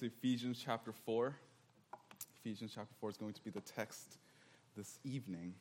to Ephesians chapter 4. Ephesians chapter 4 is going to be the text this evening.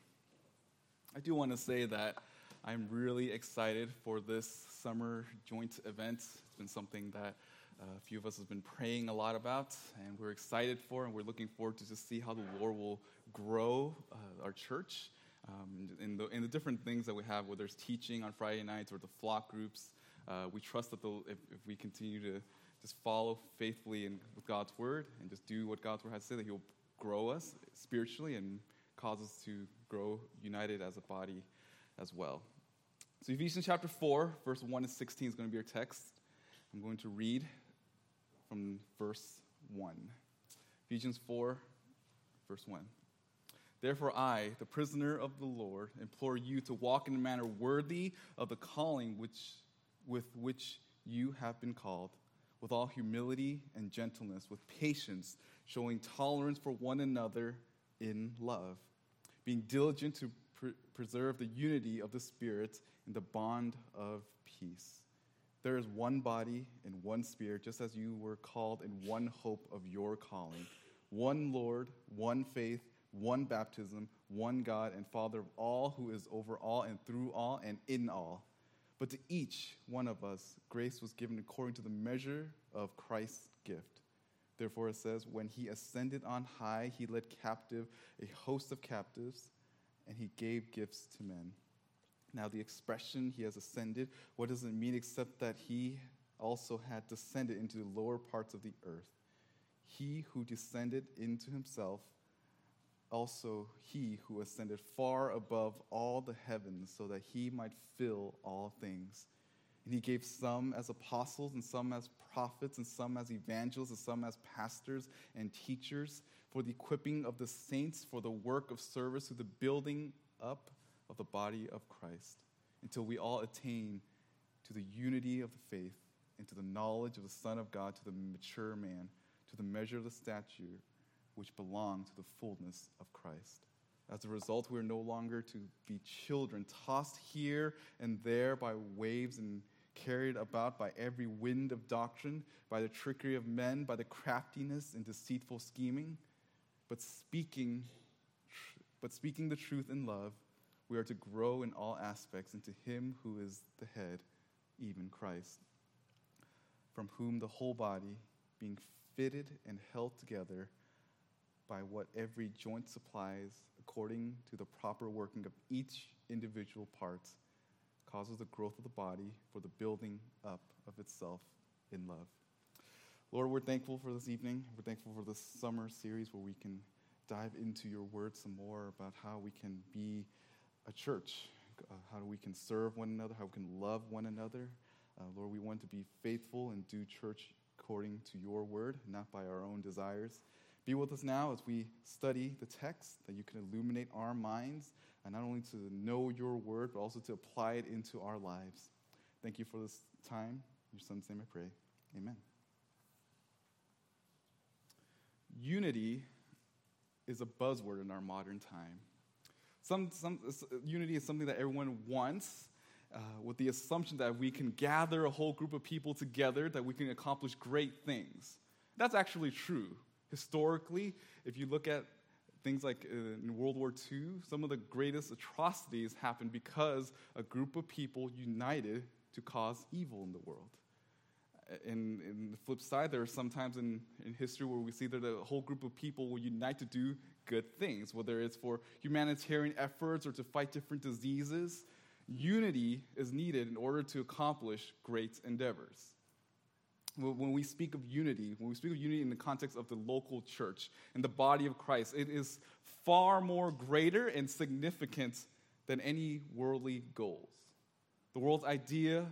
I do want to say that I'm really excited for this summer joint event. It's been something that uh, a few of us have been praying a lot about, and we're excited for, and we're looking forward to just see how the Lord will grow uh, our church um, in, the, in the different things that we have, whether it's teaching on Friday nights or the flock groups. Uh, we trust that if, if we continue to just follow faithfully in, with God's word and just do what God's word has say, that He will grow us spiritually and cause us to grow united as a body as well. So, Ephesians chapter 4, verse 1 to 16 is going to be our text. I'm going to read from verse 1. Ephesians 4, verse 1. Therefore, I, the prisoner of the Lord, implore you to walk in a manner worthy of the calling which, with which you have been called with all humility and gentleness, with patience, showing tolerance for one another in love, being diligent to pre- preserve the unity of the Spirit in the bond of peace. There is one body and one Spirit, just as you were called in one hope of your calling, one Lord, one faith, one baptism, one God and Father of all, who is over all and through all and in all. But to each one of us, grace was given according to the measure of Christ's gift. Therefore, it says, When he ascended on high, he led captive a host of captives, and he gave gifts to men. Now, the expression he has ascended, what does it mean except that he also had descended into the lower parts of the earth? He who descended into himself also he who ascended far above all the heavens so that he might fill all things. And he gave some as apostles, and some as prophets, and some as evangelists, and some as pastors and teachers for the equipping of the saints for the work of service to the building up of the body of Christ, until we all attain to the unity of the faith and to the knowledge of the Son of God, to the mature man, to the measure of the stature which belong to the fullness of Christ. As a result, we are no longer to be children, tossed here and there by waves and carried about by every wind of doctrine, by the trickery of men, by the craftiness and deceitful scheming. But speaking, but speaking the truth in love, we are to grow in all aspects into Him who is the head, even Christ, from whom the whole body, being fitted and held together, by what every joint supplies according to the proper working of each individual part causes the growth of the body for the building up of itself in love. Lord, we're thankful for this evening. We're thankful for this summer series where we can dive into your word some more about how we can be a church, uh, how we can serve one another, how we can love one another. Uh, Lord, we want to be faithful and do church according to your word, not by our own desires. Be with us now as we study the text, that you can illuminate our minds, and not only to know your word, but also to apply it into our lives. Thank you for this time. In your son's name I pray. Amen. Unity is a buzzword in our modern time. Some, some, unity is something that everyone wants, uh, with the assumption that we can gather a whole group of people together, that we can accomplish great things. That's actually true historically, if you look at things like uh, in World War II, some of the greatest atrocities happened because a group of people united to cause evil in the world. In, in the flip side, there are sometimes in, in history where we see that a whole group of people will unite to do good things, whether it's for humanitarian efforts or to fight different diseases. Unity is needed in order to accomplish great endeavors when we speak of unity, when we speak of unity in the context of the local church and the body of Christ, it is far more greater and significant than any worldly goals. The world's idea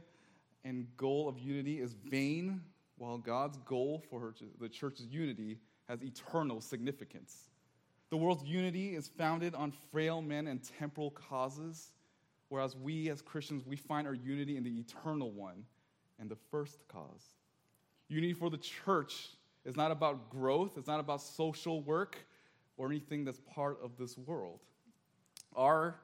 and goal of unity is vain, while God's goal for the church's unity has eternal significance. The world's unity is founded on frail men and temporal causes, whereas we as Christians, we find our unity in the eternal one and the first cause. Unity for the church is not about growth, it's not about social work or anything that's part of this world. Our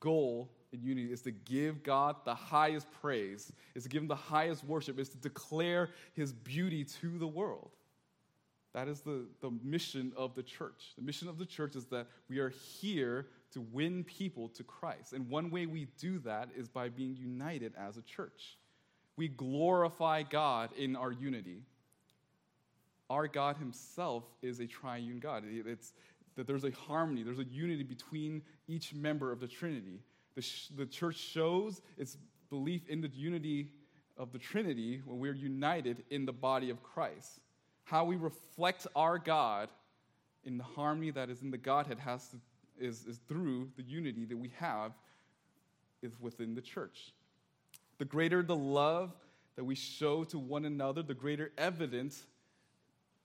goal in unity is to give God the highest praise, is to give Him the highest worship, is to declare His beauty to the world. That is the, the mission of the church. The mission of the church is that we are here to win people to Christ. And one way we do that is by being united as a church. We glorify God in our unity. Our God Himself is a triune God. It's that there's a harmony, there's a unity between each member of the Trinity. The, sh- the church shows its belief in the unity of the Trinity when we're united in the body of Christ. How we reflect our God in the harmony that is in the Godhead has to, is, is through the unity that we have is within the church. The greater the love that we show to one another, the greater evidence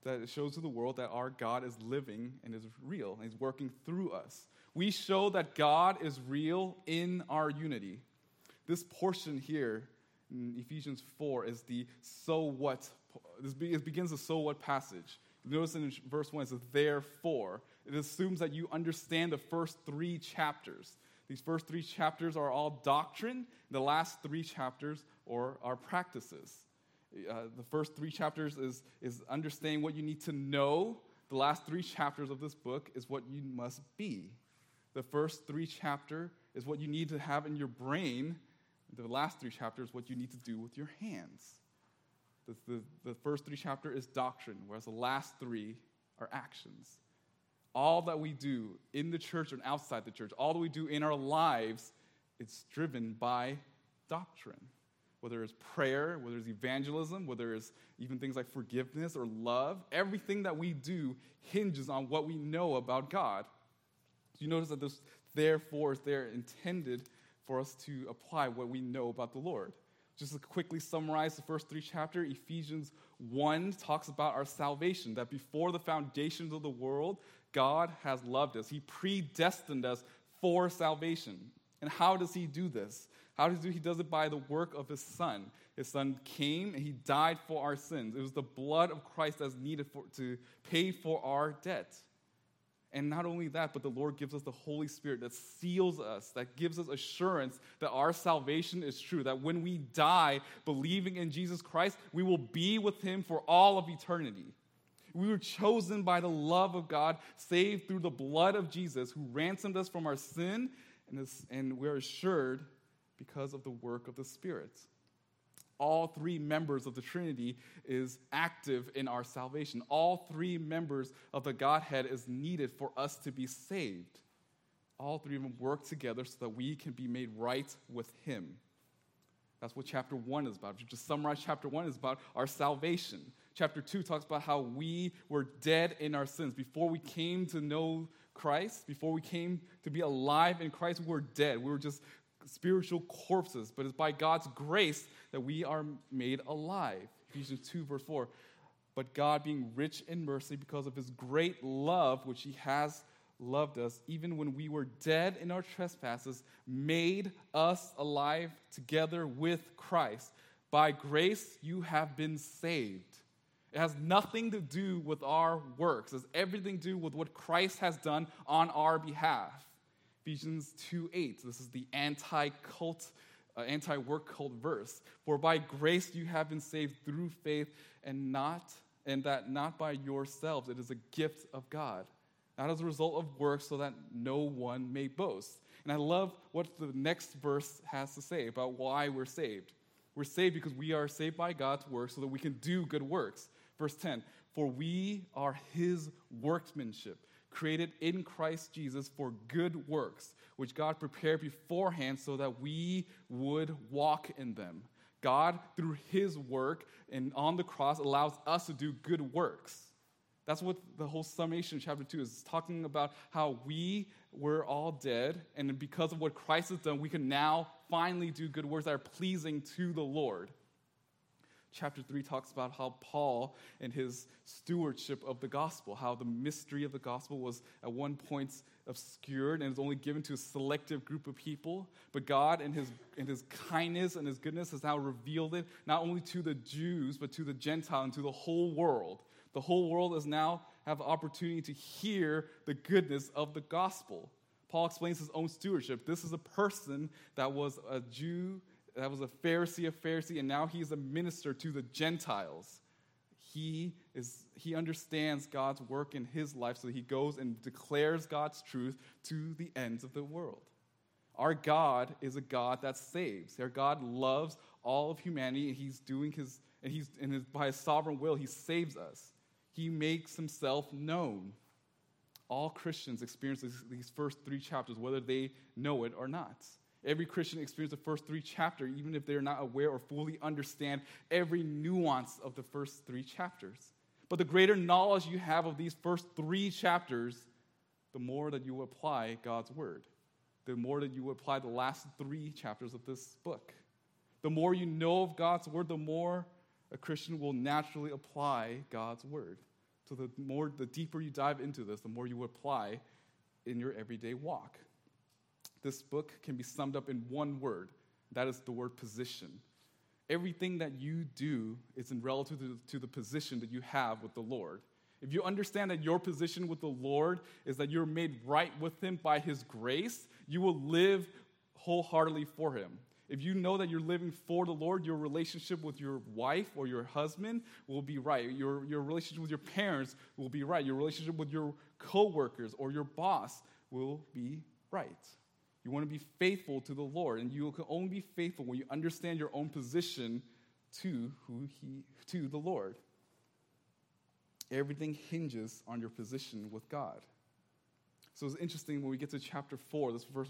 that it shows to the world that our God is living and is real and is working through us. We show that God is real in our unity. This portion here in Ephesians 4 is the so what. This begins the so what passage. Notice in verse 1 it says, therefore. It assumes that you understand the first three chapters. These first three chapters are all doctrine, the last three chapters are, are practices. Uh, the first three chapters is, is understanding what you need to know. The last three chapters of this book is what you must be. The first three chapter is what you need to have in your brain. The last three chapters, what you need to do with your hands. The, the, the first three chapter is doctrine, whereas the last three are actions. All that we do in the church and outside the church, all that we do in our lives, it's driven by doctrine whether it's prayer, whether it's evangelism, whether it's even things like forgiveness or love, everything that we do hinges on what we know about God. Do you notice that this therefore is there intended for us to apply what we know about the Lord? Just to quickly summarize the first three chapters, Ephesians 1 talks about our salvation, that before the foundations of the world, God has loved us. He predestined us for salvation. And how does He do this? How does he do? He does it by the work of his son. His son came and he died for our sins. It was the blood of Christ that's needed for, to pay for our debt. And not only that, but the Lord gives us the Holy Spirit that seals us, that gives us assurance that our salvation is true, that when we die believing in Jesus Christ, we will be with him for all of eternity. We were chosen by the love of God, saved through the blood of Jesus, who ransomed us from our sin, and, and we're assured because of the work of the Spirit. All three members of the Trinity is active in our salvation. All three members of the Godhead is needed for us to be saved. All three of them work together so that we can be made right with Him. That's what chapter one is about. If you just summarize chapter one is about our salvation. Chapter two talks about how we were dead in our sins. Before we came to know Christ, before we came to be alive in Christ, we were dead. We were just spiritual corpses, but it's by God's grace that we are made alive. Ephesians 2, verse 4. But God, being rich in mercy because of his great love, which he has loved us, even when we were dead in our trespasses, made us alive together with Christ. By grace, you have been saved. It has nothing to do with our works, it has everything to do with what Christ has done on our behalf. Ephesians 2 8. This is the anti cult, uh, anti work cult verse. For by grace you have been saved through faith, and not and that not by yourselves. It is a gift of God, not as a result of works, so that no one may boast. And I love what the next verse has to say about why we're saved. We're saved because we are saved by God's work so that we can do good works. Verse 10 For we are his workmanship created in Christ Jesus for good works, which God prepared beforehand so that we would walk in them. God, through his work and on the cross, allows us to do good works. That's what the whole summation chapter 2 is talking about how we were all dead, and because of what Christ has done, we can now finally do good works that are pleasing to the Lord chapter 3 talks about how Paul and his stewardship of the gospel, how the mystery of the gospel was at one point obscured and is only given to a selective group of people. But God, in his, in his kindness and his goodness, has now revealed it not only to the Jews, but to the Gentile and to the whole world. The whole world is now have opportunity to hear the goodness of the gospel. Paul explains his own stewardship. This is a person that was a Jew that was a Pharisee of Pharisee, and now he's a minister to the Gentiles. he, is, he understands God's work in his life, so he goes and declares God's truth to the ends of the world. Our God is a God that saves. Our God loves all of humanity, and he's doing his, and he's, and his, by his sovereign will, he saves us. He makes himself known. All Christians experience these first three chapters, whether they know it or not. Every Christian experiences the first three chapters, even if they're not aware or fully understand every nuance of the first three chapters. But the greater knowledge you have of these first three chapters, the more that you apply God's word, the more that you apply the last three chapters of this book. The more you know of God's word, the more a Christian will naturally apply God's word. So the more the deeper you dive into this, the more you apply in your everyday walk this book can be summed up in one word that is the word position. Everything that you do is in relative to, the position that you have with the Lord. If you understand that your position with the Lord is that you're made right with Him by His grace, you will live wholeheartedly for Him. If you know that you're living for the Lord, your relationship with your wife or your husband will be right. Your, your relationship with your parents will be right. Your relationship with your coworkers or your boss will be right. You want to be faithful to the Lord, and you can only be faithful when you understand your own position to who he to the Lord. Everything hinges on your position with God. So it's interesting when we get to chapter four, this verse,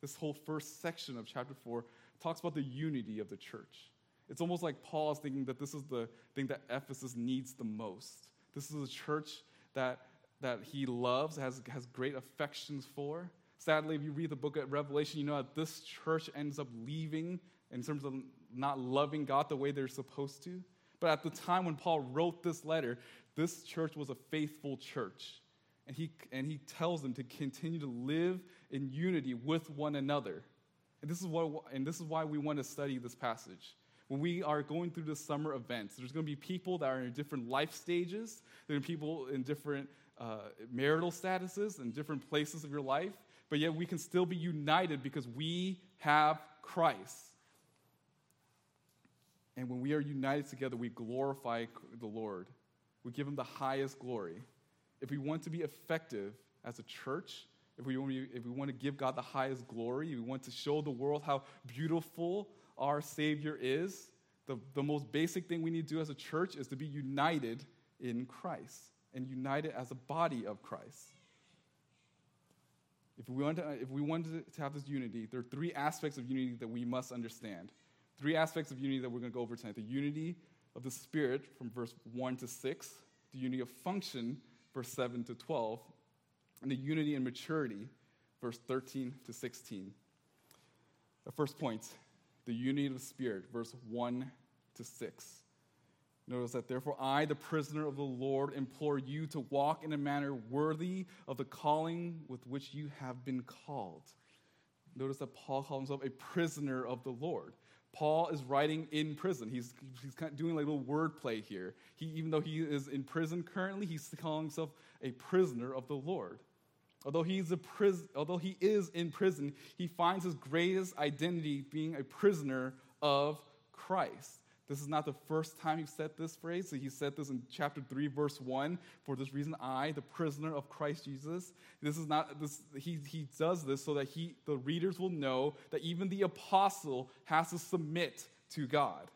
this whole first section of chapter four talks about the unity of the church. It's almost like Paul is thinking that this is the thing that Ephesus needs the most. This is a church that, that he loves, has, has great affections for, Sadly, if you read the book of Revelation, you know that this church ends up leaving in terms of not loving God the way they're supposed to. But at the time when Paul wrote this letter, this church was a faithful church. And he, and he tells them to continue to live in unity with one another. And this, is what, and this is why we want to study this passage. When we are going through the summer events, there's going to be people that are in different life stages. There are people in different uh, marital statuses and different places of your life but yet we can still be united because we have Christ. And when we are united together, we glorify the Lord. We give him the highest glory. If we want to be effective as a church, if we, want to, if we want to give God the highest glory, we want to show the world how beautiful our Savior is, the, the most basic thing we need to do as a church is to be united in Christ and united as a body of Christ. If we, want to, if we want to have this unity, there are three aspects of unity that we must understand. Three aspects of unity that we're going to go over tonight the unity of the Spirit from verse 1 to 6, the unity of function, verse 7 to 12, and the unity and maturity, verse 13 to 16. The first point the unity of the Spirit, verse 1 to 6. Notice that, therefore, I, the prisoner of the Lord, implore you to walk in a manner worthy of the calling with which you have been called. Notice that Paul calls himself a prisoner of the Lord. Paul is writing in prison. He's, he's kind of doing like a little wordplay here. He, even though he is in prison currently, he's calling himself a prisoner of the Lord. Although, he's a pris- although he is in prison, he finds his greatest identity being a prisoner of Christ. This is not the first time he said this phrase. He said this in chapter 3, verse 1. For this reason, I, the prisoner of Christ Jesus. This is not this, he, he does this so that he the readers will know that even the apostle has to submit to God.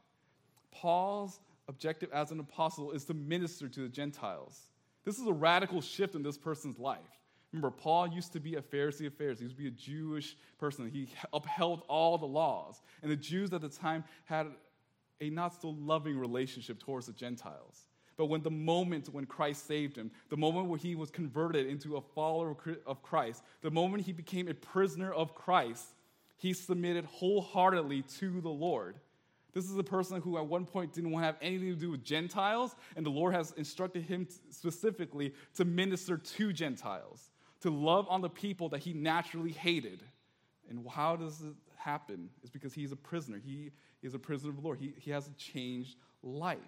Paul's objective as an apostle is to minister to the Gentiles. This is a radical shift in this person's life. Remember, Paul used to be a Pharisee of Pharisees. He used to be a Jewish person. He upheld all the laws. And the Jews at the time had a not so loving relationship towards the Gentiles. But when the moment when Christ saved him, the moment where he was converted into a follower of Christ, the moment he became a prisoner of Christ, he submitted wholeheartedly to the Lord. This is a person who at one point didn't want to have anything to do with Gentiles, and the Lord has instructed him specifically to minister to Gentiles, to love on the people that he naturally hated. And how does it happen? It's because he's a prisoner. He is a prisoner of the Lord. He, he has a changed life.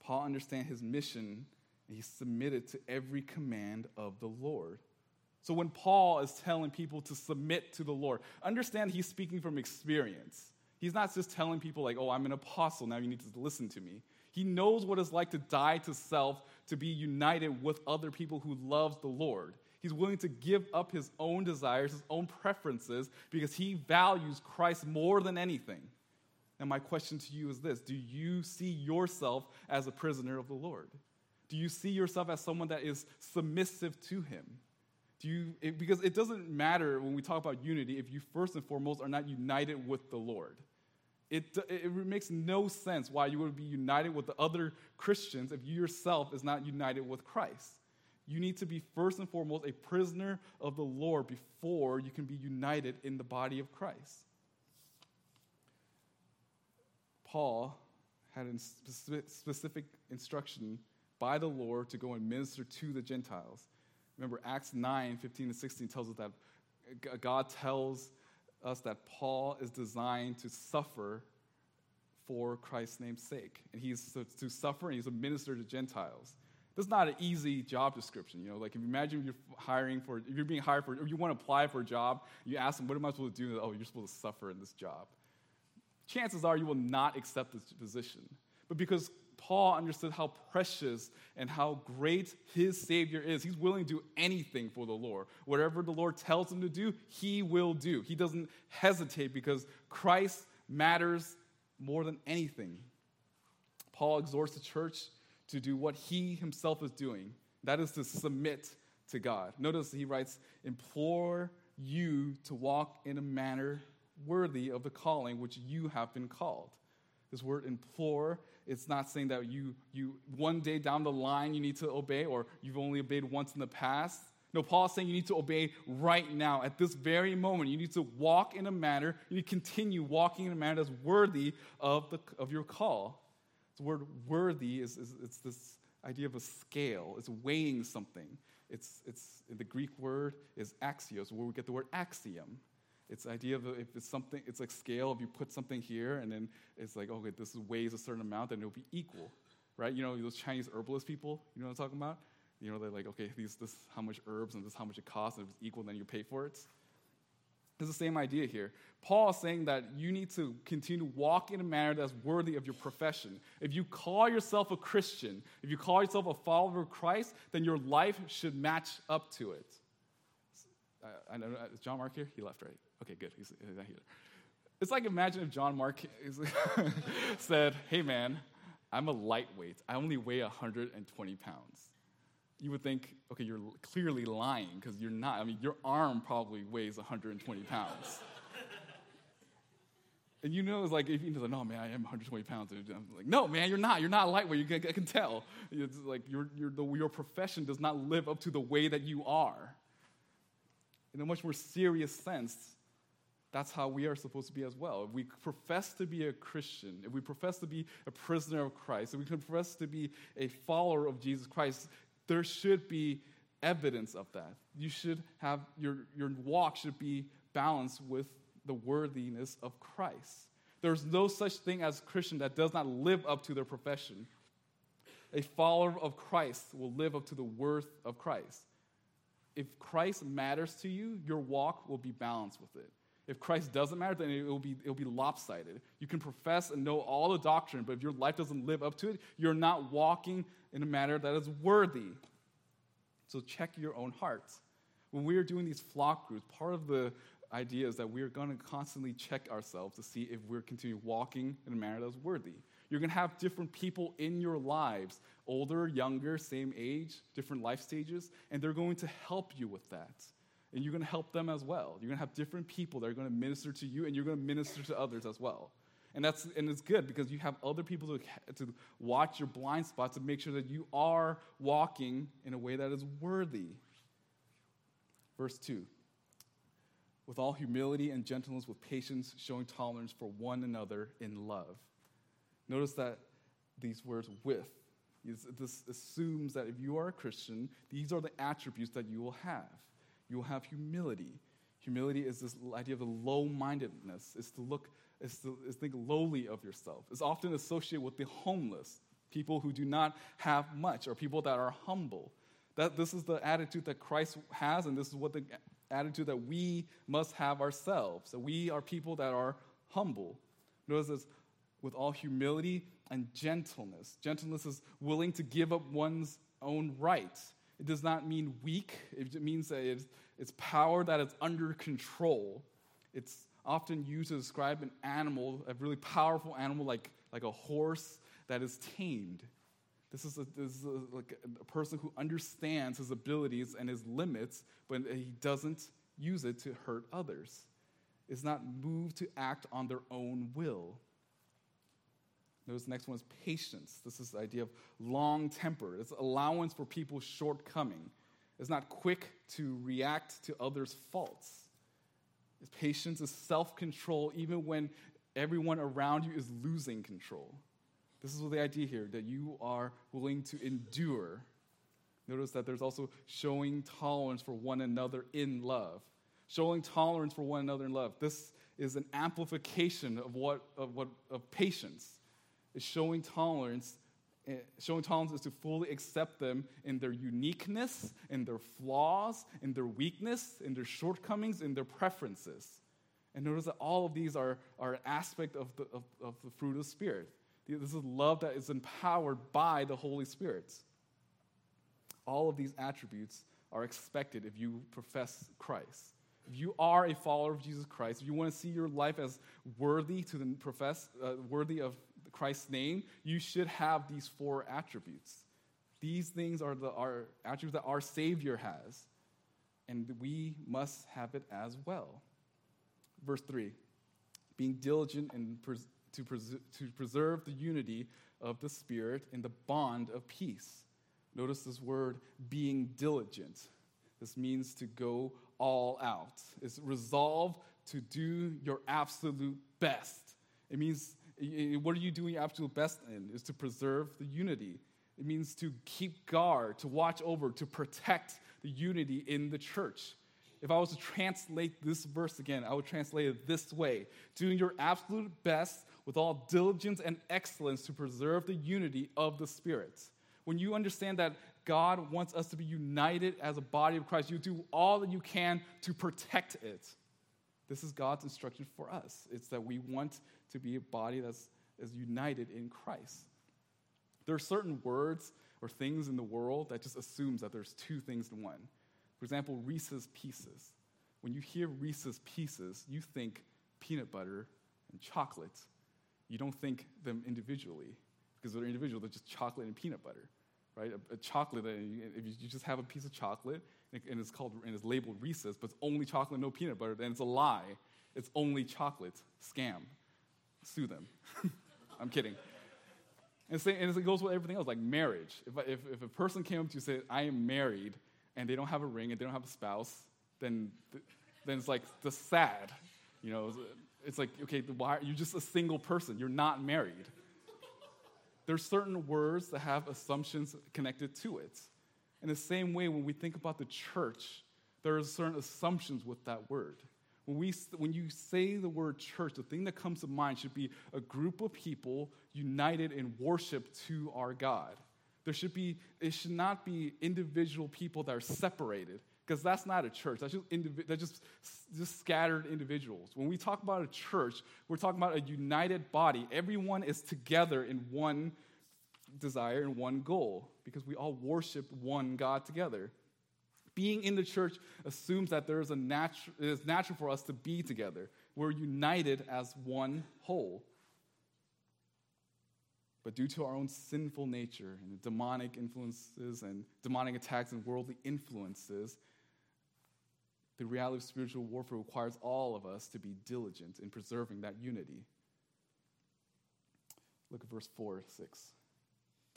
Paul understands his mission and he's submitted to every command of the Lord. So when Paul is telling people to submit to the Lord, understand he's speaking from experience. He's not just telling people, like, oh, I'm an apostle, now you need to listen to me. He knows what it's like to die to self, to be united with other people who loves the Lord. He's willing to give up his own desires, his own preferences, because he values Christ more than anything. And my question to you is this Do you see yourself as a prisoner of the Lord? Do you see yourself as someone that is submissive to him? Do you, it, because it doesn't matter when we talk about unity if you first and foremost are not united with the Lord. It, it makes no sense why you would be united with the other Christians if you yourself is not united with Christ. You need to be first and foremost a prisoner of the Lord before you can be united in the body of Christ. Paul had specific instruction by the Lord to go and minister to the Gentiles. Remember, Acts 9 15 and 16 tells us that God tells us that Paul is designed to suffer for Christ's name's sake. And he's to suffer and he's a minister to Gentiles. This is not an easy job description. You know, like if you imagine you're hiring for, if you're being hired for, or you want to apply for a job, you ask them, what am I supposed to do? Oh, you're supposed to suffer in this job. Chances are you will not accept this position. But because Paul understood how precious and how great his Savior is. He's willing to do anything for the Lord. Whatever the Lord tells him to do, he will do. He doesn't hesitate because Christ matters more than anything. Paul exhorts the church to do what he himself is doing that is to submit to God. Notice he writes, implore you to walk in a manner worthy of the calling which you have been called. This word implore it's not saying that you, you one day down the line you need to obey or you've only obeyed once in the past. No, Paul's saying you need to obey right now. At this very moment, you need to walk in a manner, you need to continue walking in a manner that's worthy of, the, of your call. The word worthy is, is it's this idea of a scale, it's weighing something. It's, it's the Greek word is axios, where we get the word axiom. It's the idea of if it's something, it's like scale. If you put something here and then it's like, okay, this weighs a certain amount, then it'll be equal, right? You know, those Chinese herbalist people, you know what I'm talking about? You know, they're like, okay, these, this how much herbs and this how much it costs, and if it's equal, then you pay for it. It's the same idea here. Paul is saying that you need to continue to walk in a manner that's worthy of your profession. If you call yourself a Christian, if you call yourself a follower of Christ, then your life should match up to it. I, I know, uh, is John Mark here? He left, right? Okay, good. He's, he's not here. It's like imagine if John Mark said, Hey man, I'm a lightweight. I only weigh 120 pounds. You would think, okay, you're clearly lying because you're not. I mean, your arm probably weighs 120 pounds. and you know, it's like, if you're like, no, man, I am 120 pounds. I'm like, no, man, you're not. You're not lightweight. You can, I can tell. It's like your, your, the, your profession does not live up to the way that you are. In a much more serious sense, that's how we are supposed to be as well. If we profess to be a Christian, if we profess to be a prisoner of Christ, if we profess to be a follower of Jesus Christ, there should be evidence of that. You should have your, your walk should be balanced with the worthiness of Christ. There's no such thing as a Christian that does not live up to their profession. A follower of Christ will live up to the worth of Christ. If Christ matters to you, your walk will be balanced with it. If Christ doesn't matter, then it will be, it will be lopsided. You can profess and know all the doctrine, but if your life doesn't live up to it, you're not walking in a manner that is worthy. So check your own hearts. When we are doing these flock groups, part of the idea is that we're going to constantly check ourselves to see if we're continuing walking in a manner that's worthy. You're going to have different people in your lives, older, younger, same age, different life stages, and they're going to help you with that and you're going to help them as well. You're going to have different people that are going to minister to you, and you're going to minister to others as well. And that's and it's good because you have other people to, to watch your blind spots and make sure that you are walking in a way that is worthy. Verse 2 With all humility and gentleness, with patience, showing tolerance for one another in love. Notice that these words, with, this assumes that if you are a Christian, these are the attributes that you will have you will have humility. Humility is this idea of the low mindedness, is to look, is to, is to think lowly of yourself. It's often associated with the homeless, people who do not have much, or people that are humble. That this is the attitude that Christ has, and this is what the attitude that we must have ourselves. That we are people that are humble. Notice this with all humility, and gentleness. Gentleness is willing to give up one's own rights. It does not mean weak, it means that it's, it's power that is under control. It's often used to describe an animal, a really powerful animal like, like a horse that is tamed. This is, a, this is a, like a person who understands his abilities and his limits, but he doesn't use it to hurt others. Is not moved to act on their own will. Notice the next one is patience. This is the idea of long temper. It's allowance for people's shortcoming. It's not quick to react to others' faults. It's patience is self control, even when everyone around you is losing control. This is the idea here that you are willing to endure. Notice that there's also showing tolerance for one another in love. Showing tolerance for one another in love. This is an amplification of what of what of patience. Is showing tolerance. Eh, showing tolerance is to fully accept them in their uniqueness, in their flaws, in their weakness, in their shortcomings, in their preferences. And notice that all of these are, are an aspect of the, of, of the fruit of the Spirit. This is love that is empowered by the Holy Spirit. All of these attributes are expected if you profess Christ. If you are a follower of Jesus Christ, if you want to see your life as worthy to the profess, uh, worthy of Christ's name, you should have these four attributes. These things are the are attributes that our Savior has, and we must have it as well. Verse 3 being diligent in pres- to, pres- to preserve the unity of the Spirit in the bond of peace. Notice this word being diligent. This means to go all out. It's resolve to do your absolute best. It means, what are you doing your absolute best in? Is to preserve the unity. It means to keep guard, to watch over, to protect the unity in the church. If I was to translate this verse again, I would translate it this way doing your absolute best with all diligence and excellence to preserve the unity of the Spirit. When you understand that God wants us to be united as a body of Christ, you do all that you can to protect it. This is God's instruction for us. It's that we want to be a body that's is united in Christ. There are certain words or things in the world that just assumes that there's two things in one. For example, Reese's Pieces. When you hear Reese's Pieces, you think peanut butter and chocolate you don't think them individually because they're individual. They're just chocolate and peanut butter, right? A, a chocolate. If you just have a piece of chocolate and it's called and it's labeled Reese's, but it's only chocolate, no peanut butter, then it's a lie. It's only chocolate. Scam. Sue them. I'm kidding. And, say, and it goes with everything else, like marriage. If, if, if a person came up to you and said, I am married, and they don't have a ring and they don't have a spouse, then, then it's like the sad. You know, it's like, okay, why, you're just a single person. You're not married. There's certain words that have assumptions connected to it. In the same way, when we think about the church, there are certain assumptions with that word. When, we, when you say the word church, the thing that comes to mind should be a group of people united in worship to our God. There should be, it should not be individual people that are separated because that's not a church. That's just, indivi- that's just, just scattered individuals. When we talk about a church, we're talking about a united body. Everyone is together in one desire and one goal because we all worship one God together. Being in the church assumes that there is a natu- it is natural for us to be together. We're united as one whole. But due to our own sinful nature and demonic influences and demonic attacks and worldly influences, the reality of spiritual warfare requires all of us to be diligent in preserving that unity. Look at verse 4 6.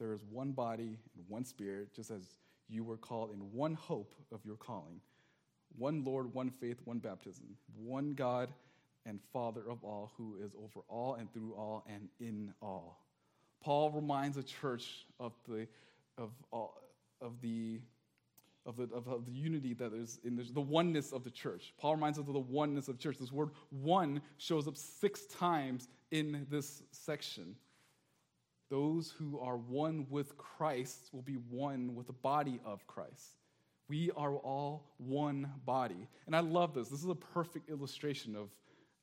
There is one body and one spirit, just as you were called in one hope of your calling. One Lord, one faith, one baptism, one God and Father of all, who is over all and through all and in all. Paul reminds the church of the, of, all, of the of the, of, of the unity that is in the, the oneness of the church. Paul reminds us of the oneness of church. This word one shows up six times in this section. Those who are one with Christ will be one with the body of Christ. We are all one body. And I love this. This is a perfect illustration of,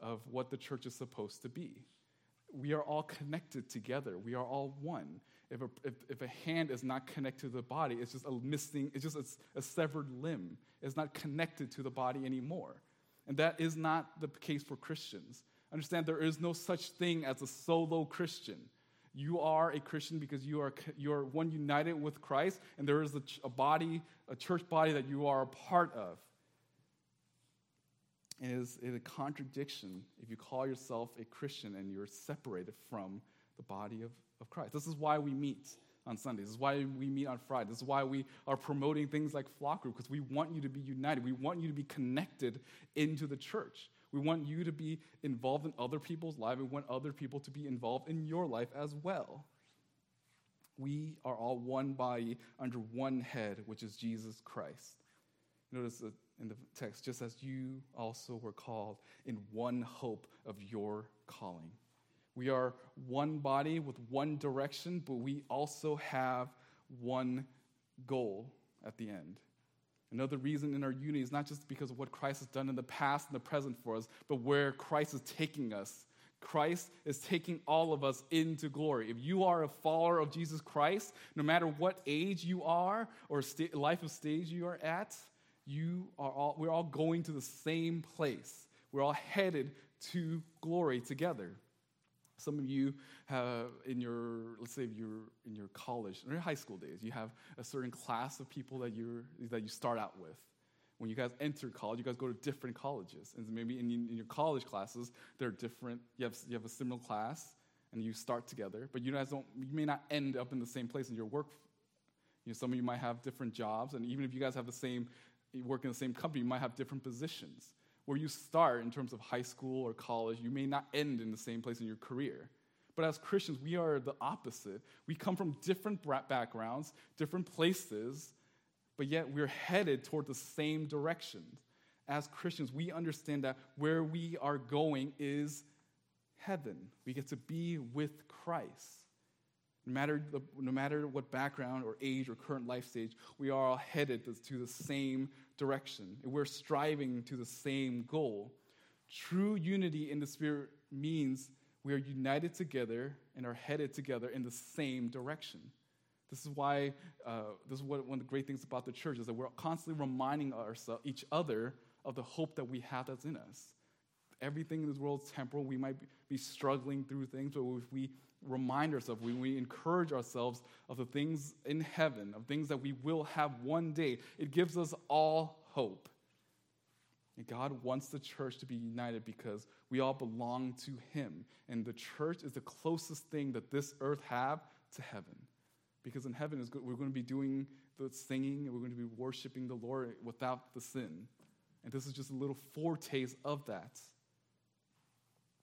of what the church is supposed to be. we are all connected together. We are all one. If a, if, if a hand is not connected to the body, it's just a missing, it's just a, a severed limb. It's not connected to the body anymore. And that is not the case for Christians. Understand there is no such thing as a solo Christian. You are a Christian because you are, you are one united with Christ, and there is a, a body, a church body that you are a part of. It is, it is a contradiction if you call yourself a Christian and you're separated from the body of, of Christ. This is why we meet on Sundays. This is why we meet on Friday. This is why we are promoting things like Flock Group, because we want you to be united. We want you to be connected into the church. We want you to be involved in other people's lives. We want other people to be involved in your life as well. We are all one body under one head, which is Jesus Christ. Notice in the text, just as you also were called in one hope of your calling. We are one body with one direction, but we also have one goal at the end. Another reason in our unity is not just because of what Christ has done in the past and the present for us, but where Christ is taking us. Christ is taking all of us into glory. If you are a follower of Jesus Christ, no matter what age you are or st- life of stage you are at, you are all, we're all going to the same place. We're all headed to glory together. Some of you have in your, let's say you're in your college, or your high school days, you have a certain class of people that, you that you start out with. When you guys enter college, you guys go to different colleges. And maybe in, in your college classes, they're different. You have, you have a similar class, and you start together, but you guys don't, you may not end up in the same place in your work. You know, some of you might have different jobs, and even if you guys have the same, work in the same company, you might have different positions where you start in terms of high school or college, you may not end in the same place in your career. But as Christians, we are the opposite. We come from different backgrounds, different places, but yet we're headed toward the same direction. As Christians, we understand that where we are going is heaven. We get to be with Christ. No matter, the, no matter what background or age or current life stage, we are all headed to the same direction. We're striving to the same goal. True unity in the Spirit means we are united together and are headed together in the same direction. This is why, uh, this is what, one of the great things about the church is that we're constantly reminding ourselves, each other of the hope that we have that's in us. Everything in this world is temporal. We might be struggling through things, but if we remind ourselves, when we encourage ourselves of the things in heaven, of things that we will have one day, it gives us all hope. And God wants the church to be united because we all belong to Him. And the church is the closest thing that this earth have to heaven. Because in heaven, we're going to be doing the singing and we're going to be worshiping the Lord without the sin. And this is just a little foretaste of that.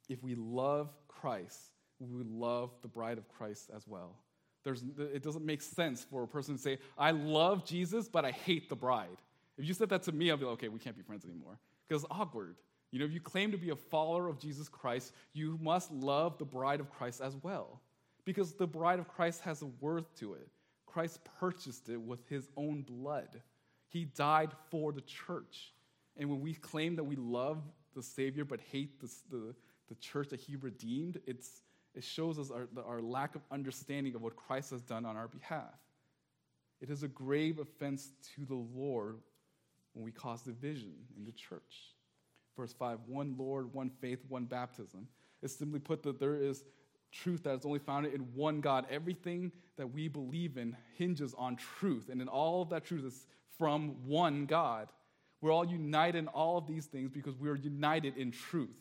If we love Christ, we love the bride of Christ as well. There's, it doesn't make sense for a person to say, I love Jesus, but I hate the bride. If you said that to me, I'd be like, okay, we can't be friends anymore. Because it's awkward. You know, if you claim to be a follower of Jesus Christ, you must love the bride of Christ as well. Because the bride of Christ has a worth to it. Christ purchased it with his own blood. He died for the church. And when we claim that we love the Savior but hate the, the, the church that he redeemed, it's, it shows us our, our lack of understanding of what Christ has done on our behalf. It is a grave offense to the Lord when we cause division in the church. Verse 5 one Lord, one faith, one baptism. It's simply put that there is truth that is only found in one God. Everything that we believe in hinges on truth, and in all of that truth is from one God. We're all united in all of these things because we are united in truth.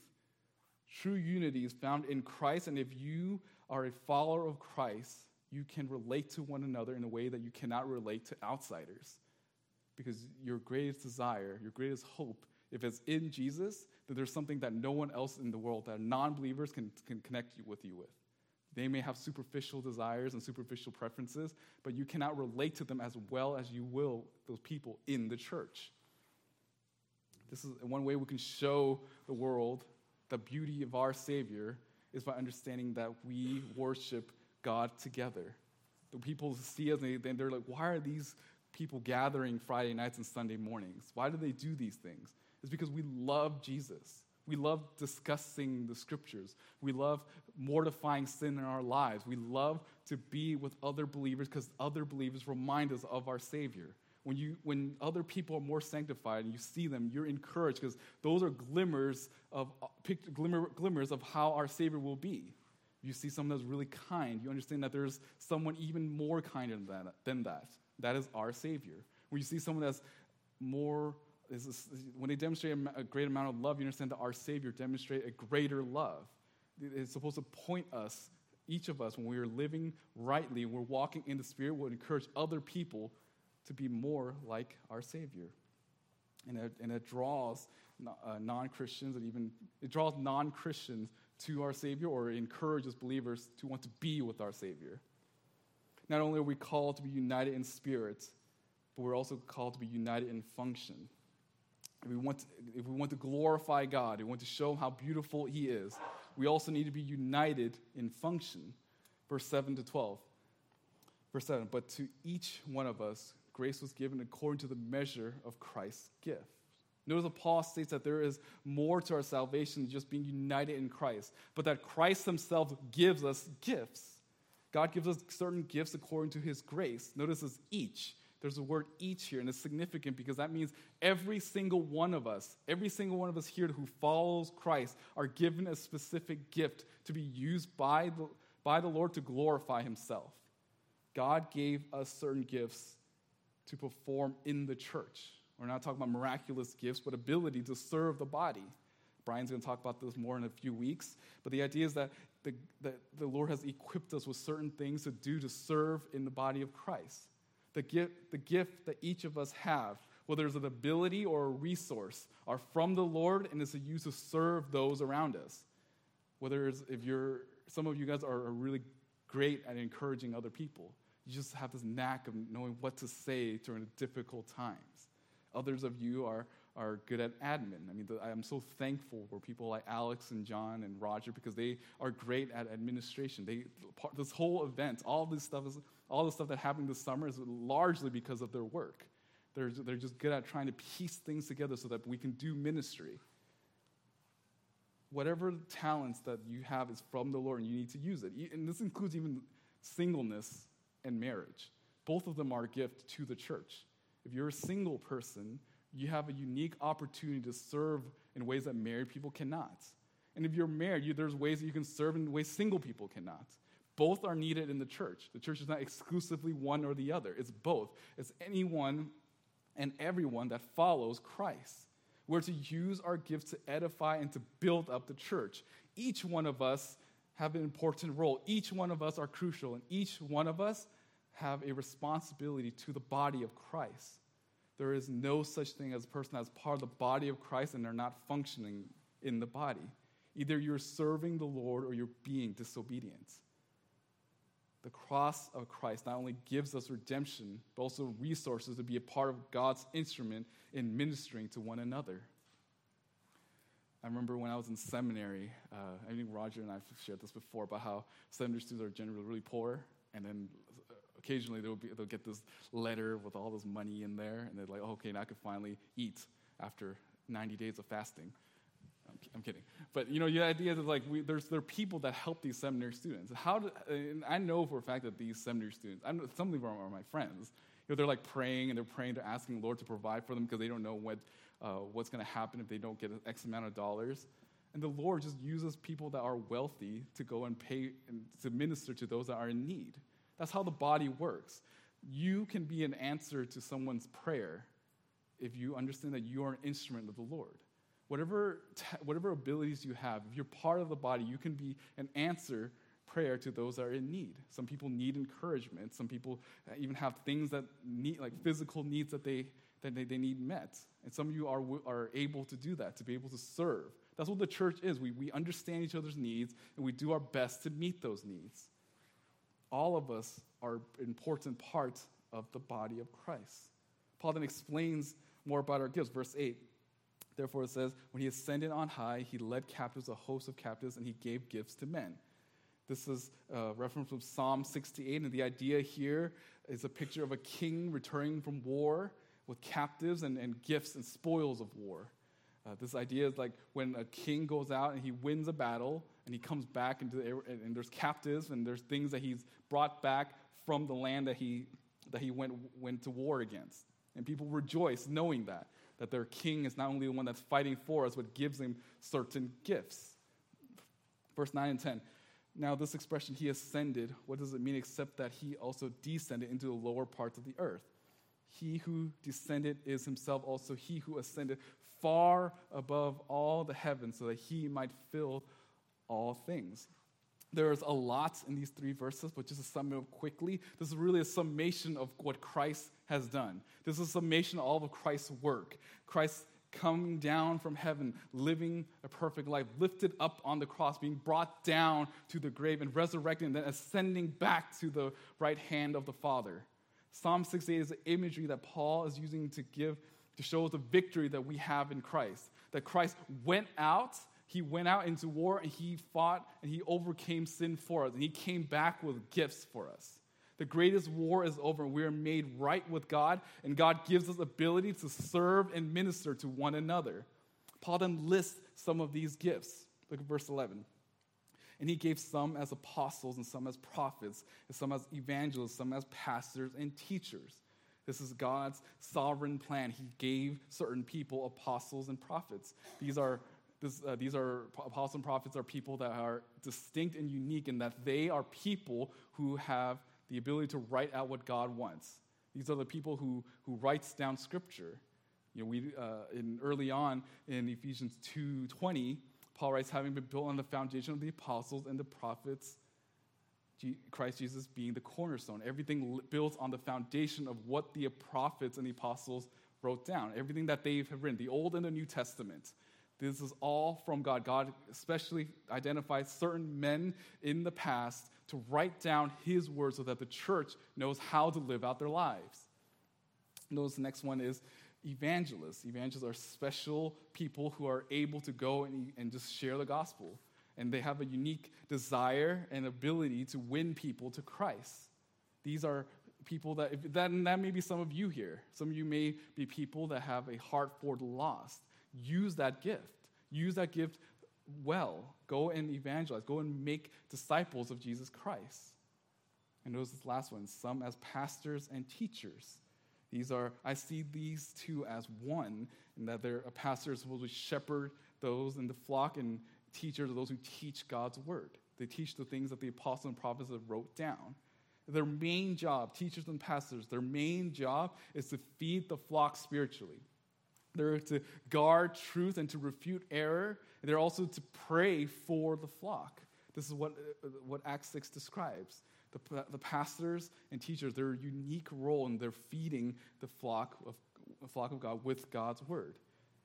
True unity is found in Christ, and if you are a follower of Christ, you can relate to one another in a way that you cannot relate to outsiders. Because your greatest desire, your greatest hope, if it's in Jesus, then there's something that no one else in the world, that non believers can, can connect you with you with. They may have superficial desires and superficial preferences, but you cannot relate to them as well as you will those people in the church. This is one way we can show the world the beauty of our Savior is by understanding that we worship God together. The people see us and they're like, why are these people gathering Friday nights and Sunday mornings? Why do they do these things? It's because we love Jesus. We love discussing the scriptures. We love mortifying sin in our lives. We love to be with other believers because other believers remind us of our Savior. When, you, when other people are more sanctified and you see them, you're encouraged because those are glimmers of, uh, glimmer, glimmers of how our Savior will be. You see someone that's really kind. You understand that there's someone even more kind than that. Than that. that is our Savior. When you see someone that's more is, when they demonstrate a great amount of love, you understand that our Savior demonstrates a greater love. It's supposed to point us, each of us, when we are living rightly, we're walking in the Spirit, will encourage other people to be more like our Savior. And it, and it draws uh, non Christians, and even it draws non Christians to our Savior or encourages believers to want to be with our Savior. Not only are we called to be united in spirit, but we're also called to be united in function. If we, want to, if we want to glorify God, we want to show how beautiful He is, we also need to be united in function. Verse 7 to 12. Verse 7 But to each one of us, grace was given according to the measure of Christ's gift. Notice that Paul states that there is more to our salvation than just being united in Christ, but that Christ himself gives us gifts. God gives us certain gifts according to his grace. Notice this each. There's a word each here, and it's significant because that means every single one of us, every single one of us here who follows Christ, are given a specific gift to be used by the, by the Lord to glorify himself. God gave us certain gifts to perform in the church. We're not talking about miraculous gifts, but ability to serve the body. Brian's going to talk about this more in a few weeks. But the idea is that the, that the Lord has equipped us with certain things to do to serve in the body of Christ the gift, the gift that each of us have, whether it's an ability or a resource, are from the Lord and is use to serve those around us. Whether it's if you're, some of you guys are really great at encouraging other people. You just have this knack of knowing what to say during difficult times. Others of you are, are good at admin. I mean, I'm so thankful for people like Alex and John and Roger because they are great at administration. They, this whole event, all this stuff is all the stuff that happened this summer is largely because of their work. They're, they're just good at trying to piece things together so that we can do ministry. Whatever talents that you have is from the Lord, and you need to use it. And this includes even singleness and marriage. Both of them are a gift to the church. If you're a single person, you have a unique opportunity to serve in ways that married people cannot. And if you're married, you, there's ways that you can serve in ways single people cannot. Both are needed in the church. The church is not exclusively one or the other, it's both. It's anyone and everyone that follows Christ. We're to use our gifts to edify and to build up the church. Each one of us have an important role. Each one of us are crucial, and each one of us have a responsibility to the body of Christ. There is no such thing as a person that's part of the body of Christ and they're not functioning in the body. Either you're serving the Lord or you're being disobedient the cross of Christ not only gives us redemption, but also resources to be a part of God's instrument in ministering to one another. I remember when I was in seminary, uh, I think Roger and I have shared this before about how seminary students are generally really poor, and then occasionally they'll, be, they'll get this letter with all this money in there, and they're like, oh, okay, now I can finally eat after 90 days of fasting. I'm, I'm kidding. But you know, the idea is like we, there's there are people that help these seminary students. How do, I know for a fact that these seminary students, I know, some of them are my friends. You know, they're like praying and they're praying, they're asking the Lord to provide for them because they don't know what, uh, what's going to happen if they don't get X amount of dollars. And the Lord just uses people that are wealthy to go and pay and to minister to those that are in need. That's how the body works. You can be an answer to someone's prayer if you understand that you are an instrument of the Lord whatever, whatever abilities you have, if you're part of the body, you can be an answer prayer to those that are in need. Some people need encouragement. Some people uh, even have things that need, like physical needs that they, that they, they need met. And some of you are, are able to do that, to be able to serve. That's what the church is. We, we understand each other's needs and we do our best to meet those needs. All of us are important parts of the body of Christ. Paul then explains more about our gifts. Verse 8 Therefore, it says, when he ascended on high, he led captives a host of captives, and he gave gifts to men. This is a reference from Psalm 68, and the idea here is a picture of a king returning from war with captives and, and gifts and spoils of war. Uh, this idea is like when a king goes out and he wins a battle and he comes back into the, and, there's captives and there's things that he's brought back from the land that he, that he went, went to war against. And people rejoice knowing that, that their king is not only the one that's fighting for us, but gives them certain gifts. Verse 9 and 10. Now, this expression, he ascended, what does it mean except that he also descended into the lower parts of the earth? He who descended is himself also he who ascended far above all the heavens so that he might fill all things. There's a lot in these three verses, but just to sum it up quickly, this is really a summation of what Christ has done. This is a summation of all of Christ's work. Christ coming down from heaven, living a perfect life, lifted up on the cross, being brought down to the grave and resurrected, and then ascending back to the right hand of the Father. Psalm 68 is the imagery that Paul is using to give, to show the victory that we have in Christ. That Christ went out, he went out into war and he fought and he overcame sin for us, and he came back with gifts for us. The greatest war is over, and we are made right with God, and God gives us ability to serve and minister to one another. Paul then lists some of these gifts. Look at verse 11. And he gave some as apostles, and some as prophets, and some as evangelists, some as pastors and teachers. This is God's sovereign plan. He gave certain people apostles and prophets. These are this, uh, these are apostles and prophets are people that are distinct and unique in that they are people who have the ability to write out what God wants. These are the people who, who writes down scripture. You know, we, uh, in, early on in Ephesians 2.20, Paul writes, having been built on the foundation of the apostles and the prophets, Christ Jesus being the cornerstone. Everything built on the foundation of what the prophets and the apostles wrote down. Everything that they have written, the Old and the New Testament. This is all from God. God especially identified certain men in the past to write down his word so that the church knows how to live out their lives. Notice the next one is evangelists. Evangelists are special people who are able to go and, and just share the gospel. And they have a unique desire and ability to win people to Christ. These are people that, that, that may be some of you here. Some of you may be people that have a heart for the lost. Use that gift. Use that gift well. Go and evangelize. Go and make disciples of Jesus Christ. And notice this last one some as pastors and teachers. These are, I see these two as one, in that they're a pastor is supposed to shepherd those in the flock, and teachers are those who teach God's word. They teach the things that the apostles and prophets have wrote down. Their main job, teachers and pastors, their main job is to feed the flock spiritually. They're to guard truth and to refute error. And they're also to pray for the flock. This is what, uh, what Acts 6 describes. The, the pastors and teachers, their unique role in their feeding the flock of, the flock of God with God's word.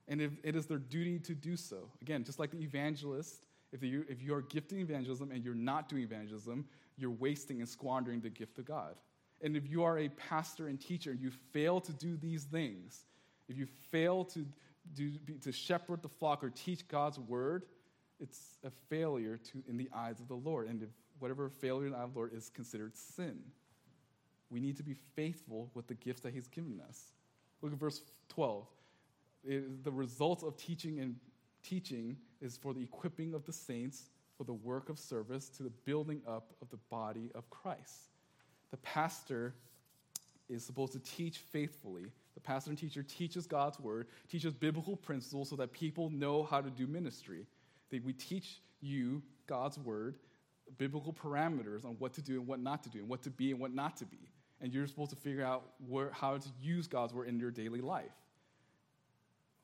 And it is their duty to do so. Again, just like the evangelist, if you, if you are gifting evangelism and you're not doing evangelism, you're wasting and squandering the gift of God. And if you are a pastor and teacher you fail to do these things, if you fail to, do, to shepherd the flock or teach God's word, it's a failure to, in the eyes of the Lord. And if whatever failure in the eyes of the Lord is considered sin. We need to be faithful with the gifts that He's given us. Look at verse 12. It, the result of teaching and teaching is for the equipping of the saints for the work of service to the building up of the body of Christ. The pastor is supposed to teach faithfully. The pastor and teacher teaches God's word, teaches biblical principles so that people know how to do ministry. That we teach you God's word, biblical parameters on what to do and what not to do, and what to be and what not to be. And you're supposed to figure out where, how to use God's word in your daily life.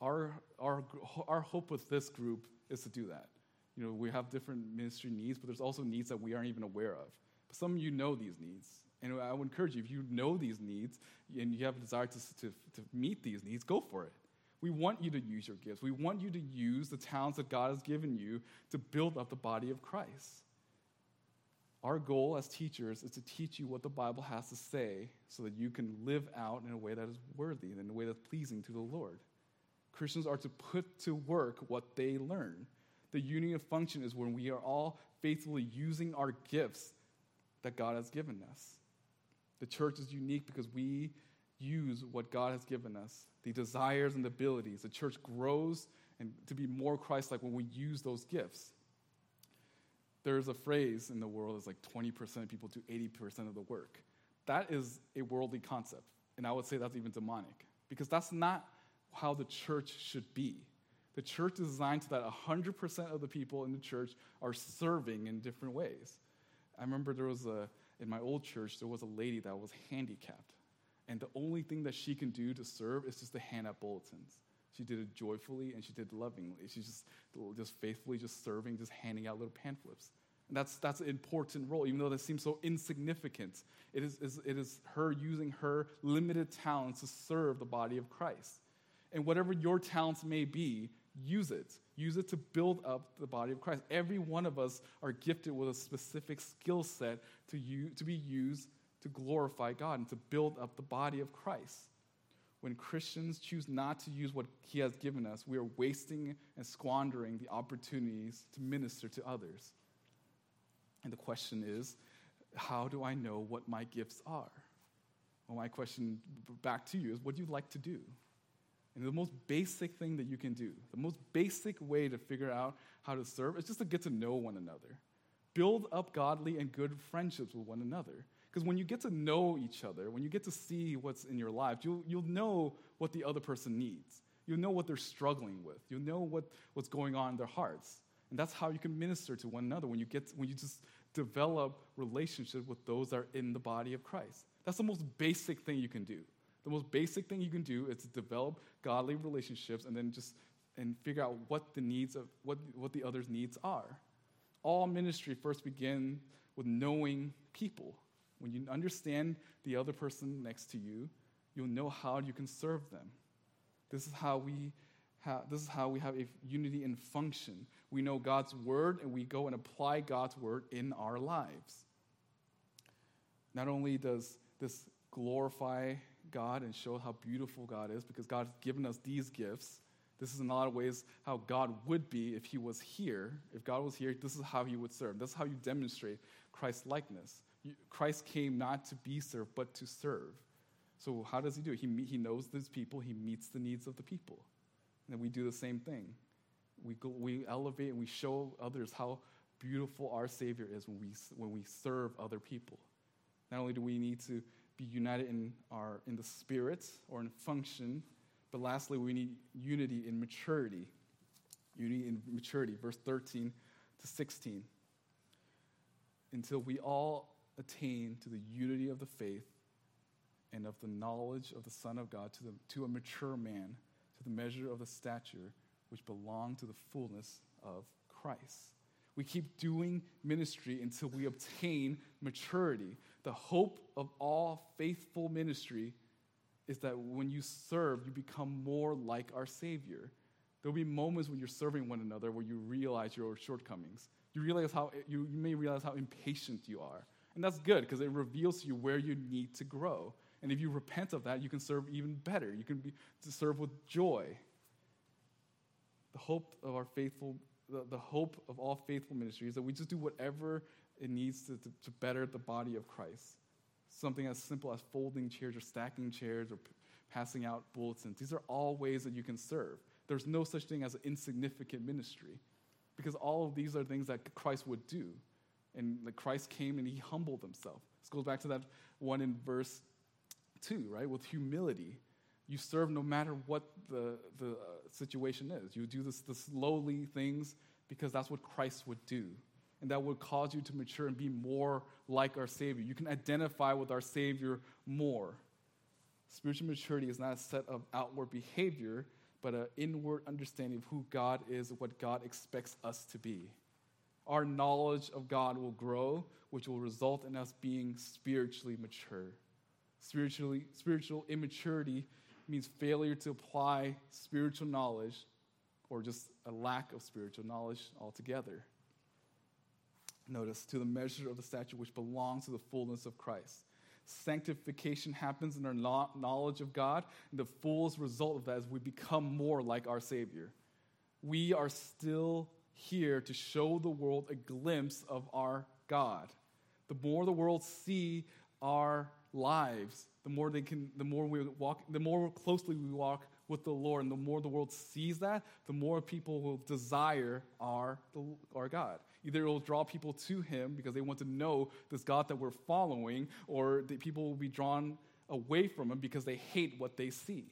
Our, our, our hope with this group is to do that. You know, we have different ministry needs, but there's also needs that we aren't even aware of. But some of you know these needs. And I would encourage you, if you know these needs and you have a desire to, to, to meet these needs, go for it. We want you to use your gifts. We want you to use the talents that God has given you to build up the body of Christ. Our goal as teachers is to teach you what the Bible has to say so that you can live out in a way that is worthy and in a way that's pleasing to the Lord. Christians are to put to work what they learn. The union of function is when we are all faithfully using our gifts that God has given us. The church is unique because we use what God has given us, the desires and the abilities. The church grows and to be more Christ like when we use those gifts. There's a phrase in the world that's like 20% of people do 80% of the work. That is a worldly concept. And I would say that's even demonic because that's not how the church should be. The church is designed so that 100% of the people in the church are serving in different ways. I remember there was a, in my old church, there was a lady that was handicapped. And the only thing that she can do to serve is just to hand out bulletins. She did it joyfully and she did it lovingly. She's just, just faithfully just serving, just handing out little pamphlets. And that's, that's an important role, even though that seems so insignificant. It is, is, it is her using her limited talents to serve the body of Christ. And whatever your talents may be, use it. Use it to build up the body of Christ. Every one of us are gifted with a specific skill set to, to be used to glorify God and to build up the body of Christ. When Christians choose not to use what He has given us, we are wasting and squandering the opportunities to minister to others. And the question is, how do I know what my gifts are? Well, my question back to you is, what do you like to do? And the most basic thing that you can do, the most basic way to figure out how to serve is just to get to know one another. Build up godly and good friendships with one another. Because when you get to know each other, when you get to see what's in your life, you'll, you'll know what the other person needs. You'll know what they're struggling with. You'll know what, what's going on in their hearts. And that's how you can minister to one another when you, get, when you just develop relationships with those that are in the body of Christ. That's the most basic thing you can do. The most basic thing you can do is to develop godly relationships and then just and figure out what the needs of what, what the other's needs are. All ministry first begins with knowing people. When you understand the other person next to you, you'll know how you can serve them. This is how we have, this is how we have unity in function. We know God's word and we go and apply God's word in our lives. Not only does this glorify God and show how beautiful God is, because God's given us these gifts. This is in a lot of ways how God would be if He was here. If God was here, this is how He would serve. This is how you demonstrate Christ likeness. Christ came not to be served, but to serve. So, how does he do it? He, he knows these people, he meets the needs of the people. And we do the same thing. We, go, we elevate and we show others how beautiful our Savior is when we, when we serve other people. Not only do we need to be united in, our, in the spirit or in function, but lastly, we need unity in maturity. Unity in maturity, verse 13 to 16. Until we all attain to the unity of the faith and of the knowledge of the Son of God, to, the, to a mature man, to the measure of the stature which belong to the fullness of Christ. We keep doing ministry until we obtain maturity. The hope of all faithful ministry is that when you serve, you become more like our Savior. There'll be moments when you're serving one another where you realize your shortcomings. You realize how you, you may realize how impatient you are. And that's good because it reveals to you where you need to grow. And if you repent of that, you can serve even better. You can be to serve with joy. The hope of our faithful, the, the hope of all faithful ministry is that we just do whatever it needs to, to, to better the body of Christ. Something as simple as folding chairs or stacking chairs or p- passing out bulletins. These are all ways that you can serve. There's no such thing as an insignificant ministry because all of these are things that Christ would do. And like Christ came and he humbled himself. This goes back to that one in verse 2, right? With humility. You serve no matter what the, the uh, situation is. You do this, this lowly things because that's what Christ would do. And that will cause you to mature and be more like our Savior. You can identify with our Savior more. Spiritual maturity is not a set of outward behavior, but an inward understanding of who God is and what God expects us to be our knowledge of God will grow, which will result in us being spiritually mature. Spiritually, spiritual immaturity means failure to apply spiritual knowledge or just a lack of spiritual knowledge altogether. Notice, to the measure of the stature which belongs to the fullness of Christ. Sanctification happens in our knowledge of God, and the fullest result of that is we become more like our Savior. We are still here to show the world a glimpse of our God. The more the world see our lives, the more they can, the more we walk, the more closely we walk with the Lord. And the more the world sees that, the more people will desire our, our God. Either it will draw people to Him because they want to know this God that we're following, or the people will be drawn away from Him because they hate what they see.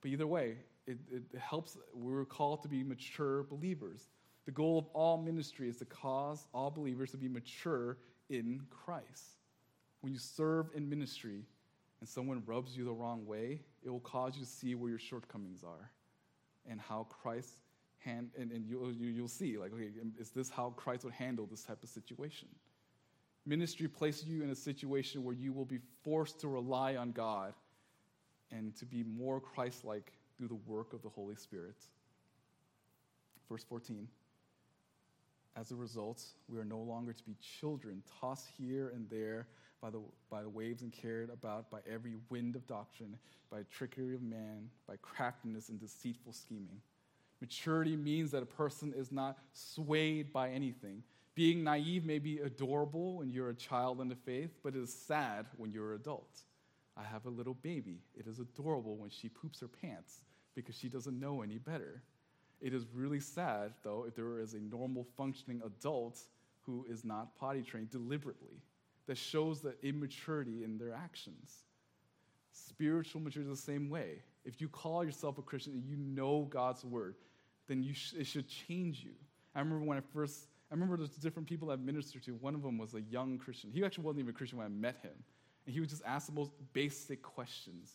But either way, it, it helps. We're called to be mature believers. The goal of all ministry is to cause all believers to be mature in Christ. When you serve in ministry and someone rubs you the wrong way, it will cause you to see where your shortcomings are and how Christ hand and, and you'll, you, you will see like okay is this how christ would handle this type of situation? Ministry places you in a situation where you will be forced to rely on god and to be more christ-like through the work of the holy spirit. Verse 14 as a result, we are no longer to be children, tossed here and there by the, by the waves and carried about by every wind of doctrine, by trickery of man, by craftiness and deceitful scheming. Maturity means that a person is not swayed by anything. Being naive may be adorable when you're a child in the faith, but it is sad when you're an adult. I have a little baby. It is adorable when she poops her pants because she doesn't know any better. It is really sad, though, if there is a normal functioning adult who is not potty trained deliberately. That shows the immaturity in their actions. Spiritual maturity is the same way. If you call yourself a Christian and you know God's word, then sh- it should change you. I remember when I first, I remember there's different people I've ministered to. One of them was a young Christian. He actually wasn't even a Christian when I met him. And he would just ask the most basic questions.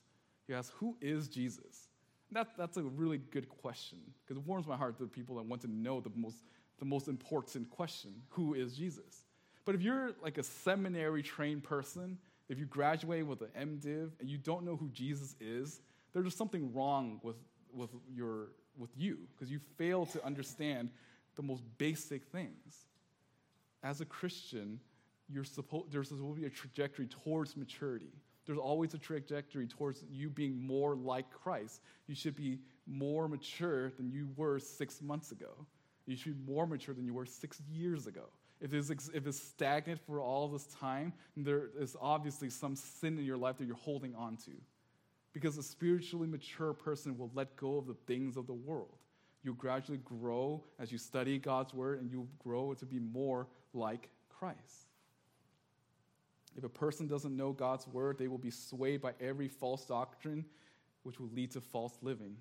He asked, Who is Jesus? That, that's a really good question because it warms my heart to the people that want to know the most, the most important question who is Jesus? But if you're like a seminary trained person, if you graduate with an MDiv and you don't know who Jesus is, there's just something wrong with, with, your, with you because you fail to understand the most basic things. As a Christian, you're supposed, there's supposed to be a trajectory towards maturity. There's always a trajectory towards you being more like Christ. You should be more mature than you were six months ago. You should be more mature than you were six years ago. If it's, if it's stagnant for all this time, there is obviously some sin in your life that you're holding on to. Because a spiritually mature person will let go of the things of the world. You'll gradually grow as you study God's word, and you'll grow to be more like Christ. If a person doesn't know God's word, they will be swayed by every false doctrine, which will lead to false living.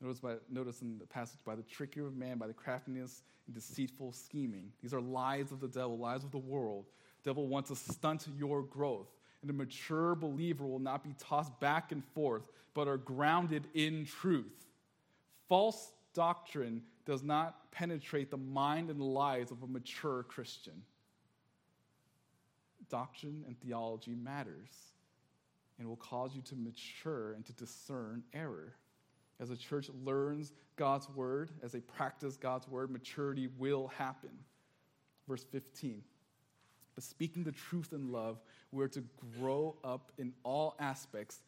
Notice, by, notice in the passage, by the trickery of man, by the craftiness and deceitful scheming. These are lies of the devil, lies of the world. The devil wants to stunt your growth. And a mature believer will not be tossed back and forth, but are grounded in truth. False doctrine does not penetrate the mind and lives of a mature Christian doctrine and theology matters and will cause you to mature and to discern error. As a church learns God's word, as they practice God's word, maturity will happen. Verse 15. But speaking the truth in love, we're to grow up in all aspects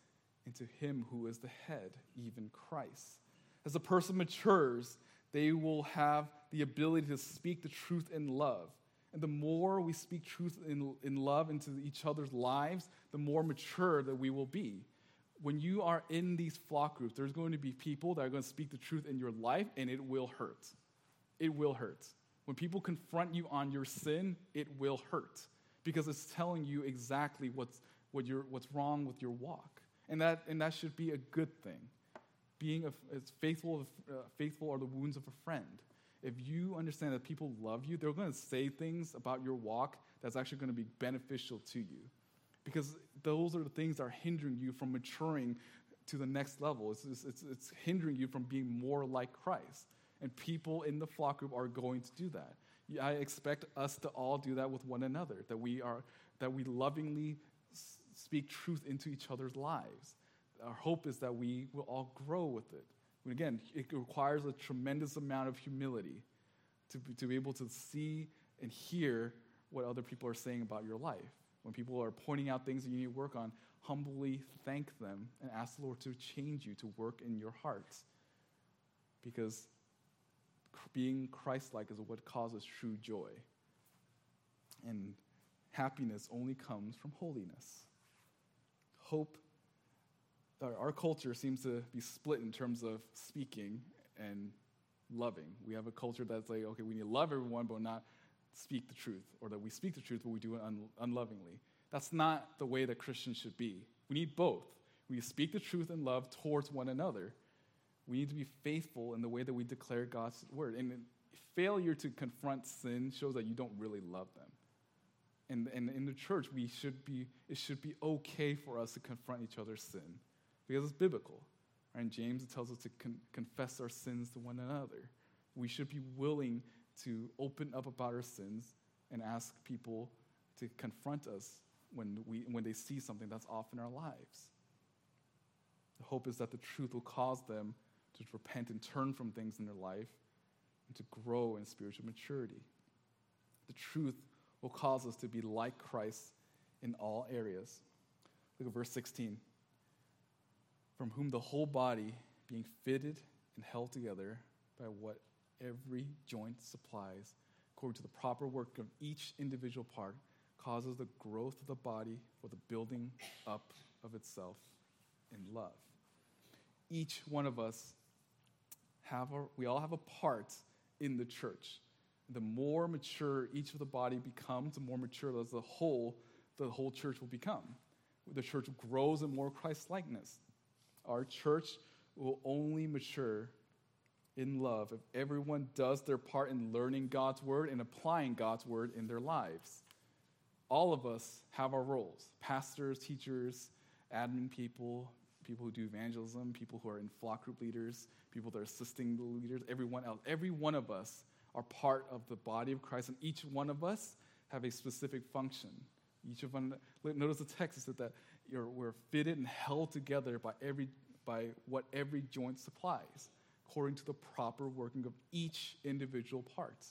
into Him who is the head, even Christ. As a person matures, they will have the ability to speak the truth in love. And the more we speak truth in, in love into each other's lives, the more mature that we will be. When you are in these flock groups, there's going to be people that are going to speak the truth in your life, and it will hurt. It will hurt. When people confront you on your sin, it will hurt because it's telling you exactly what's, what what's wrong with your walk. And that, and that should be a good thing. Being a, as faithful, uh, faithful are the wounds of a friend if you understand that people love you, they're going to say things about your walk that's actually going to be beneficial to you. Because those are the things that are hindering you from maturing to the next level. It's, it's, it's hindering you from being more like Christ. And people in the flock group are going to do that. I expect us to all do that with one another, that we, are, that we lovingly speak truth into each other's lives. Our hope is that we will all grow with it. And again, it requires a tremendous amount of humility to be, to be able to see and hear what other people are saying about your life. When people are pointing out things that you need to work on, humbly thank them and ask the Lord to change you, to work in your hearts. Because being Christ like is what causes true joy. And happiness only comes from holiness. Hope our culture seems to be split in terms of speaking and loving. We have a culture that's like, okay, we need to love everyone, but not speak the truth, or that we speak the truth, but we do it un- unlovingly. That's not the way that Christians should be. We need both. We speak the truth and love towards one another. We need to be faithful in the way that we declare God's word. And failure to confront sin shows that you don't really love them. And, and in the church, we should be, it should be okay for us to confront each other's sin because it's biblical. Right? And James tells us to con- confess our sins to one another. We should be willing to open up about our sins and ask people to confront us when, we, when they see something that's off in our lives. The hope is that the truth will cause them to repent and turn from things in their life and to grow in spiritual maturity. The truth will cause us to be like Christ in all areas. Look at verse 16. From whom the whole body, being fitted and held together by what every joint supplies, according to the proper work of each individual part, causes the growth of the body for the building up of itself in love. Each one of us have a, we all have a part in the church. The more mature each of the body becomes, the more mature as a whole, the whole church will become. The church grows in more Christ likeness. Our church will only mature in love if everyone does their part in learning God's word and applying God's word in their lives. All of us have our roles pastors, teachers, admin people, people who do evangelism, people who are in flock group leaders, people that are assisting the leaders, everyone else. Every one of us are part of the body of Christ, and each one of us have a specific function. Each of them, notice the text said that we're fitted and held together by, every, by what every joint supplies, according to the proper working of each individual part.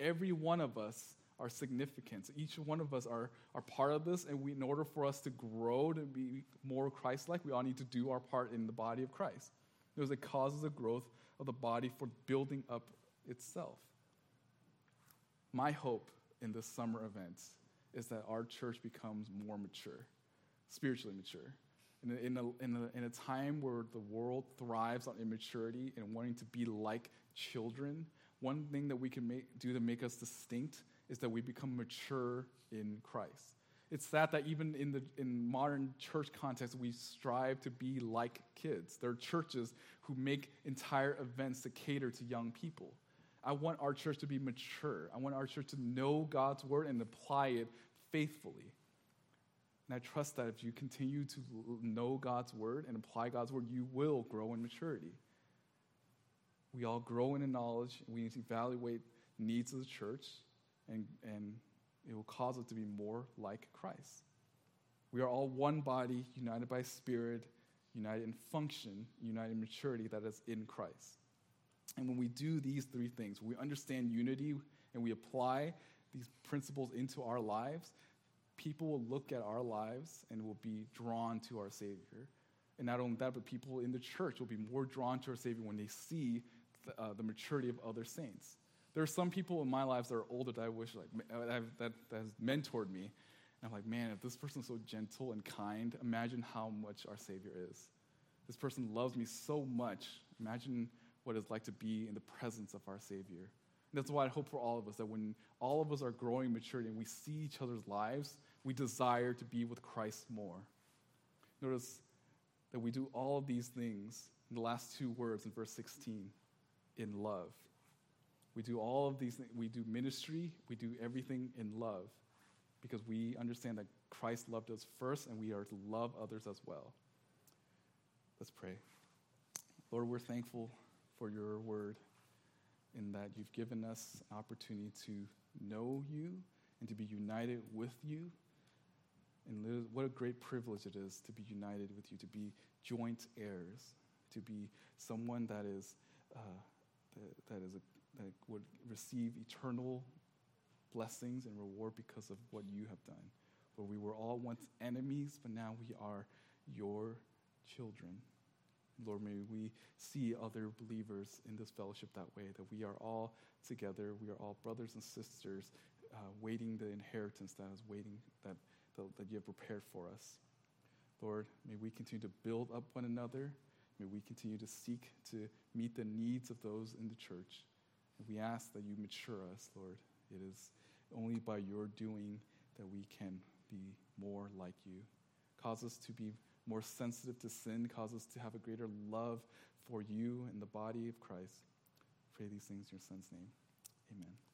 Every one of us are significant. Each one of us are, are part of this, and we, in order for us to grow to be more Christ like, we all need to do our part in the body of Christ. There's a causes the growth of the body for building up itself. My hope in this summer events is that our church becomes more mature, spiritually mature. In a, in, a, in, a, in a time where the world thrives on immaturity and wanting to be like children, one thing that we can make, do to make us distinct is that we become mature in Christ. It's sad that even in the in modern church context, we strive to be like kids. There are churches who make entire events to cater to young people. I want our church to be mature. I want our church to know God's word and apply it faithfully. And I trust that if you continue to know God's word and apply God's word, you will grow in maturity. We all grow in knowledge. We need to evaluate needs of the church and, and it will cause us to be more like Christ. We are all one body, united by spirit, united in function, united in maturity that is in Christ. And when we do these three things, we understand unity and we apply these principles into our lives, people will look at our lives and will be drawn to our Savior. And not only that, but people in the church will be more drawn to our Savior when they see the, uh, the maturity of other saints. There are some people in my life that are older that I wish like that, that has mentored me. And I'm like, man, if this person's so gentle and kind, imagine how much our Savior is. This person loves me so much. Imagine what it's like to be in the presence of our Savior. And that's why I hope for all of us that when all of us are growing maturity and we see each other's lives, we desire to be with Christ more. Notice that we do all of these things in the last two words in verse 16 in love. We do all of these things. We do ministry, we do everything in love because we understand that Christ loved us first and we are to love others as well. Let's pray. Lord, we're thankful for your word in that you've given us an opportunity to know you and to be united with you. And what a great privilege it is to be united with you, to be joint heirs, to be someone that is, uh, that, that is a that would receive eternal blessings and reward because of what you have done. For we were all once enemies, but now we are your children. Lord, may we see other believers in this fellowship that way, that we are all together, we are all brothers and sisters, uh, waiting the inheritance that is waiting, that, that, you have prepared for us. Lord, may we continue to build up one another. May we continue to seek to meet the needs of those in the church. And we ask that you mature us, Lord. It is only by your doing that we can be more like you. Cause us to be more sensitive to sin, cause us to have a greater love for you and the body of Christ. Pray these things in your son's name. Amen.